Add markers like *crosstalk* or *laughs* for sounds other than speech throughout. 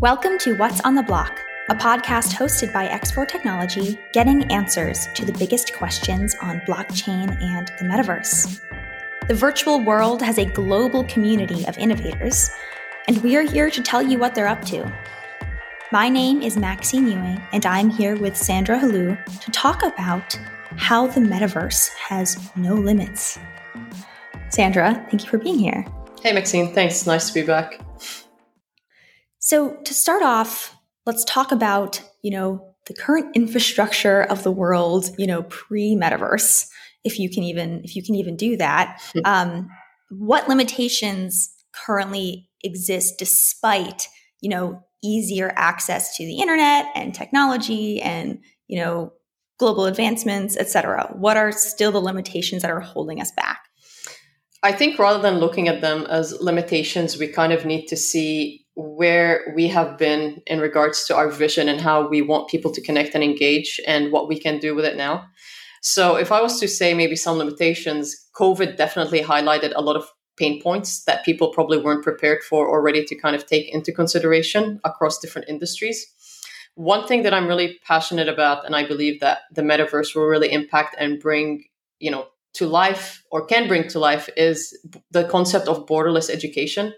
Welcome to What's on the Block, a podcast hosted by X4 Technology, getting answers to the biggest questions on blockchain and the metaverse. The virtual world has a global community of innovators, and we are here to tell you what they're up to. My name is Maxine Ewing, and I'm here with Sandra Helou to talk about how the metaverse has no limits. Sandra, thank you for being here. Hey, Maxine. Thanks. Nice to be back. So, to start off, let's talk about, you know, the current infrastructure of the world, you know, pre-metaverse, if you can even if you can even do that. Hmm. Um, what limitations currently exist despite, you know, easier access to the internet and technology and, you know, global advancements, et cetera? What are still the limitations that are holding us back? I think rather than looking at them as limitations, we kind of need to see where we have been in regards to our vision and how we want people to connect and engage and what we can do with it now. So, if I was to say maybe some limitations, COVID definitely highlighted a lot of pain points that people probably weren't prepared for or ready to kind of take into consideration across different industries. One thing that I'm really passionate about, and I believe that the metaverse will really impact and bring, you know, to life or can bring to life is the concept of borderless education.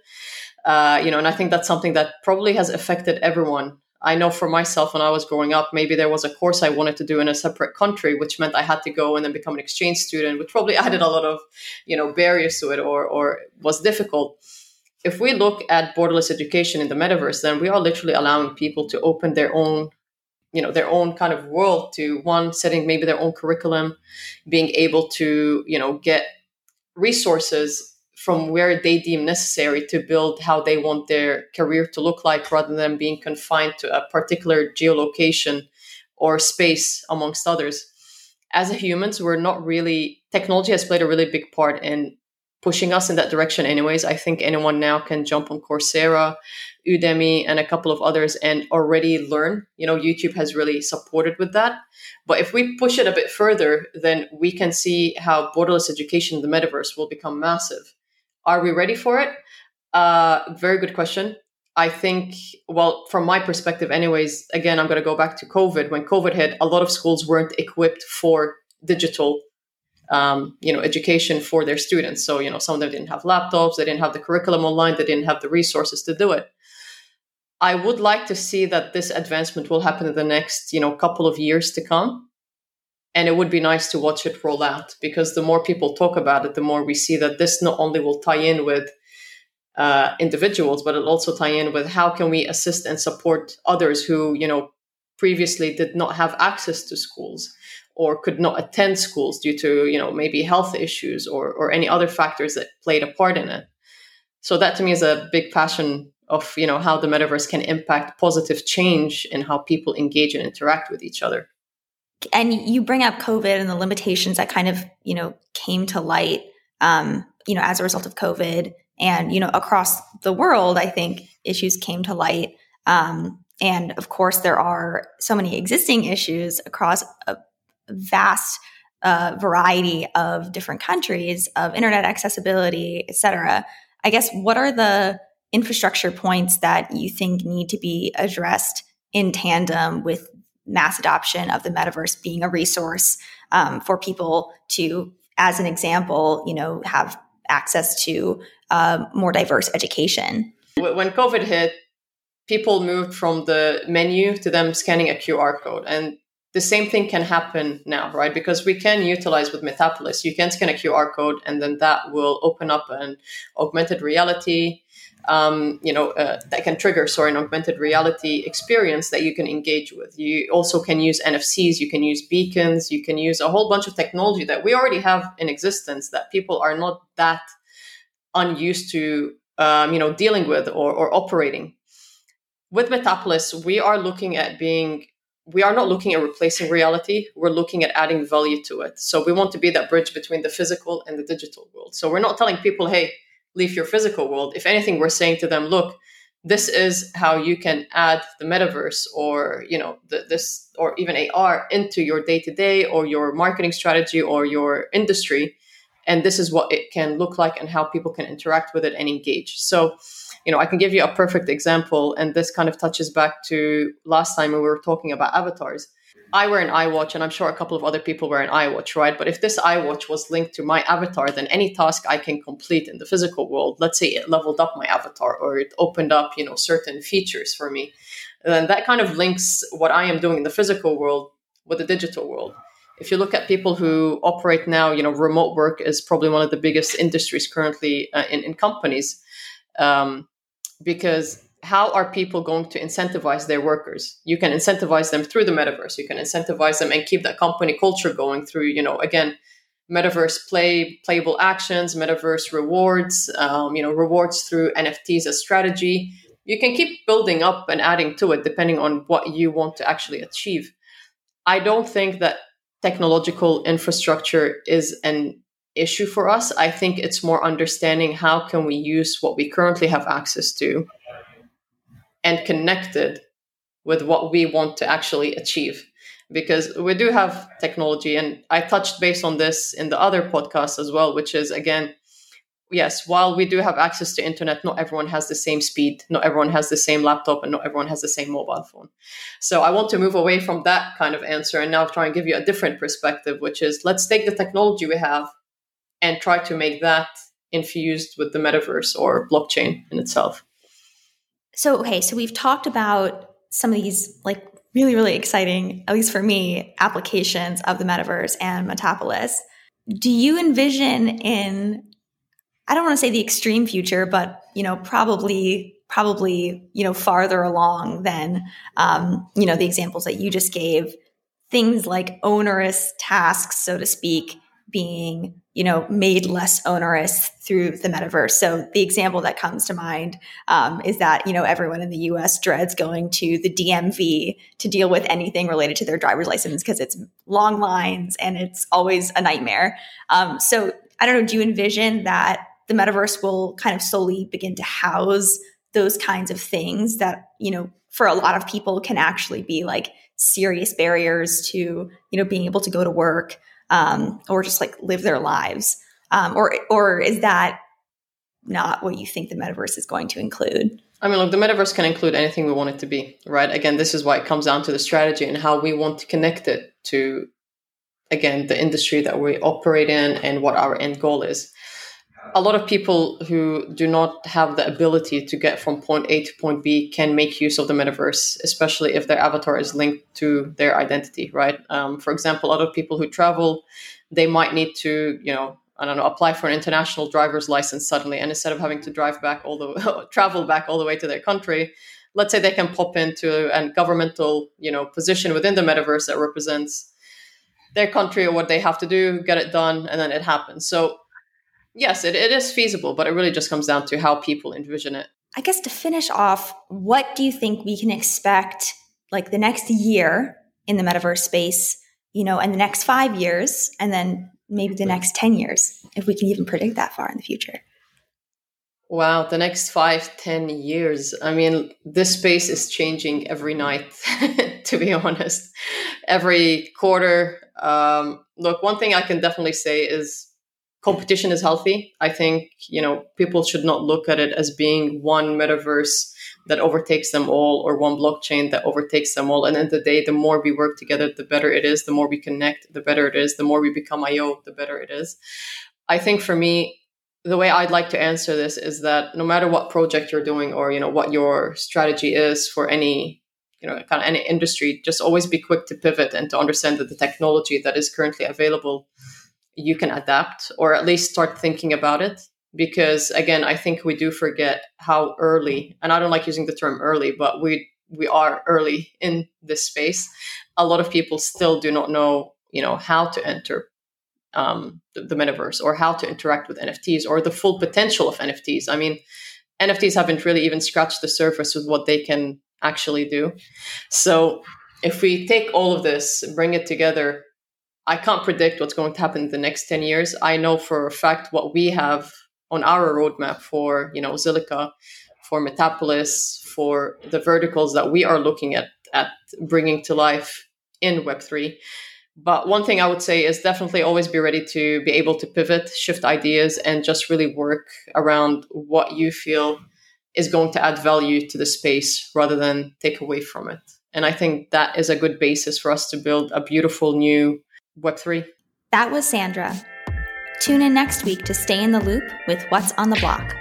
Uh, you know, and I think that's something that probably has affected everyone. I know for myself when I was growing up, maybe there was a course I wanted to do in a separate country, which meant I had to go and then become an exchange student, which probably *laughs* added a lot of, you know, barriers to it or or was difficult. If we look at borderless education in the metaverse, then we are literally allowing people to open their own, you know, their own kind of world to one setting maybe their own curriculum, being able to, you know, get resources from where they deem necessary to build how they want their career to look like rather than being confined to a particular geolocation or space amongst others. As humans we're not really technology has played a really big part in pushing us in that direction anyways. I think anyone now can jump on coursera udemy and a couple of others and already learn. You know youtube has really supported with that. But if we push it a bit further then we can see how borderless education in the metaverse will become massive are we ready for it? Uh, very good question. I think, well, from my perspective, anyways, again, I'm going to go back to COVID. When COVID hit, a lot of schools weren't equipped for digital, um, you know, education for their students. So, you know, some of them didn't have laptops, they didn't have the curriculum online, they didn't have the resources to do it. I would like to see that this advancement will happen in the next, you know, couple of years to come and it would be nice to watch it roll out because the more people talk about it the more we see that this not only will tie in with uh, individuals but it'll also tie in with how can we assist and support others who you know previously did not have access to schools or could not attend schools due to you know maybe health issues or or any other factors that played a part in it. So that to me is a big passion of you know how the metaverse can impact positive change in how people engage and interact with each other and you bring up COVID and the limitations that kind of, you know, came to light, um, you know, as a result of COVID and, you know, across the world, I think issues came to light. Um, and of course, there are so many existing issues across a vast uh, variety of different countries of internet accessibility, et cetera. I guess what are the infrastructure points that you think need to be addressed in tandem with mass adoption of the metaverse being a resource um, for people to, as an example, you know, have access to uh, more diverse education. When COVID hit, people moved from the menu to them scanning a QR code. And the same thing can happen now, right? Because we can utilize with Metapolis, you can scan a QR code and then that will open up an augmented reality um, you know, uh, that can trigger, sorry, an augmented reality experience that you can engage with. You also can use NFCs, you can use beacons, you can use a whole bunch of technology that we already have in existence that people are not that unused to, um, you know, dealing with or, or operating. With Metapolis, we are looking at being we are not looking at replacing reality we're looking at adding value to it so we want to be that bridge between the physical and the digital world so we're not telling people hey leave your physical world. If anything, we're saying to them, look, this is how you can add the metaverse or you know the, this or even AR into your day to day or your marketing strategy or your industry, and this is what it can look like and how people can interact with it and engage. So you know, I can give you a perfect example, and this kind of touches back to last time when we were talking about avatars. I wear an iWatch, and I'm sure a couple of other people wear an iWatch, right? But if this iWatch was linked to my avatar, then any task I can complete in the physical world, let's say it leveled up my avatar or it opened up, you know, certain features for me, then that kind of links what I am doing in the physical world with the digital world. If you look at people who operate now, you know, remote work is probably one of the biggest industries currently uh, in, in companies um, because how are people going to incentivize their workers? You can incentivize them through the metaverse. You can incentivize them and keep that company culture going through you know again metaverse play playable actions metaverse rewards um, you know rewards through nfts as strategy. You can keep building up and adding to it depending on what you want to actually achieve. I don't think that technological infrastructure is an issue for us. I think it's more understanding how can we use what we currently have access to and connected with what we want to actually achieve. Because we do have technology and i touched base on this in the other podcast as well which is again yes while we do have access to internet not everyone has the same speed not everyone has the same laptop and not everyone has the same mobile phone. So i want to move away from that kind of answer and now try and give you a different perspective which is let's take the technology we have and try to make that infused with the metaverse or blockchain in itself so, okay, so we've talked about some of these like really, really exciting, at least for me, applications of the metaverse and Metapolis. Do you envision in, I don't want to say the extreme future, but, you know, probably, probably, you know, farther along than, um, you know, the examples that you just gave, things like onerous tasks, so to speak, being you know made less onerous through the metaverse. So the example that comes to mind um, is that you know everyone in the us dreads going to the dmv to deal with anything related to their driver's license because it's long lines and it's always a nightmare. Um, so i don't know do you envision that the metaverse will kind of slowly begin to house those kinds of things that you know for a lot of people can actually be like serious barriers to you know being able to go to work um, or just like live their lives? Um, or or is that not what you think the metaverse is going to include? I mean, look, the metaverse can include anything we want it to be, right? Again, this is why it comes down to the strategy and how we want to connect it to, again, the industry that we operate in and what our end goal is a lot of people who do not have the ability to get from point A to point B can make use of the metaverse, especially if their avatar is linked to their identity, right? Um, for example, a lot of people who travel, they might need to, you know, I don't know, apply for an international driver's license suddenly, and instead of having to drive back all the *laughs* travel back all the way to their country, let's say they can pop into a governmental, you know, position within the metaverse that represents their country or what they have to do, get it done, and then it happens. So yes, it, it is feasible, but it really just comes down to how people envision it. I guess to finish off, what do you think we can expect like the next year in the metaverse space, you know, and the next five years, and then maybe the next 10 years, if we can even predict that far in the future? Wow, the next five, ten years. I mean, this space is changing every night, *laughs* to be honest. Every quarter. Um, look, one thing I can definitely say is competition is healthy. I think, you know, people should not look at it as being one metaverse that overtakes them all or one blockchain that overtakes them all. And at the, the day, the more we work together, the better it is. The more we connect, the better it is. The more we become IO, the better it is. I think for me, the way I'd like to answer this is that no matter what project you're doing or, you know, what your strategy is for any you know kind of any industry just always be quick to pivot and to understand that the technology that is currently available you can adapt or at least start thinking about it. Because again i think we do forget how early and i don't like using the term early but we we are early in this space. A lot of people still do not know you know how to enter um, the, the metaverse or how to interact with nfts or the full potential of nfts i mean nfts haven't really even scratched the surface with what they can actually do. So if we take all of this bring it together I can't predict what's going to happen in the next 10 years. I know for a fact what we have on our roadmap for, you know, Zilliqa, for Metapolis, for the verticals that we are looking at at bringing to life in Web3. But one thing I would say is definitely always be ready to be able to pivot, shift ideas, and just really work around what you feel is going to add value to the space rather than take away from it. And I think that is a good basis for us to build a beautiful new Web3. That was Sandra. Tune in next week to stay in the loop with What's on the Block.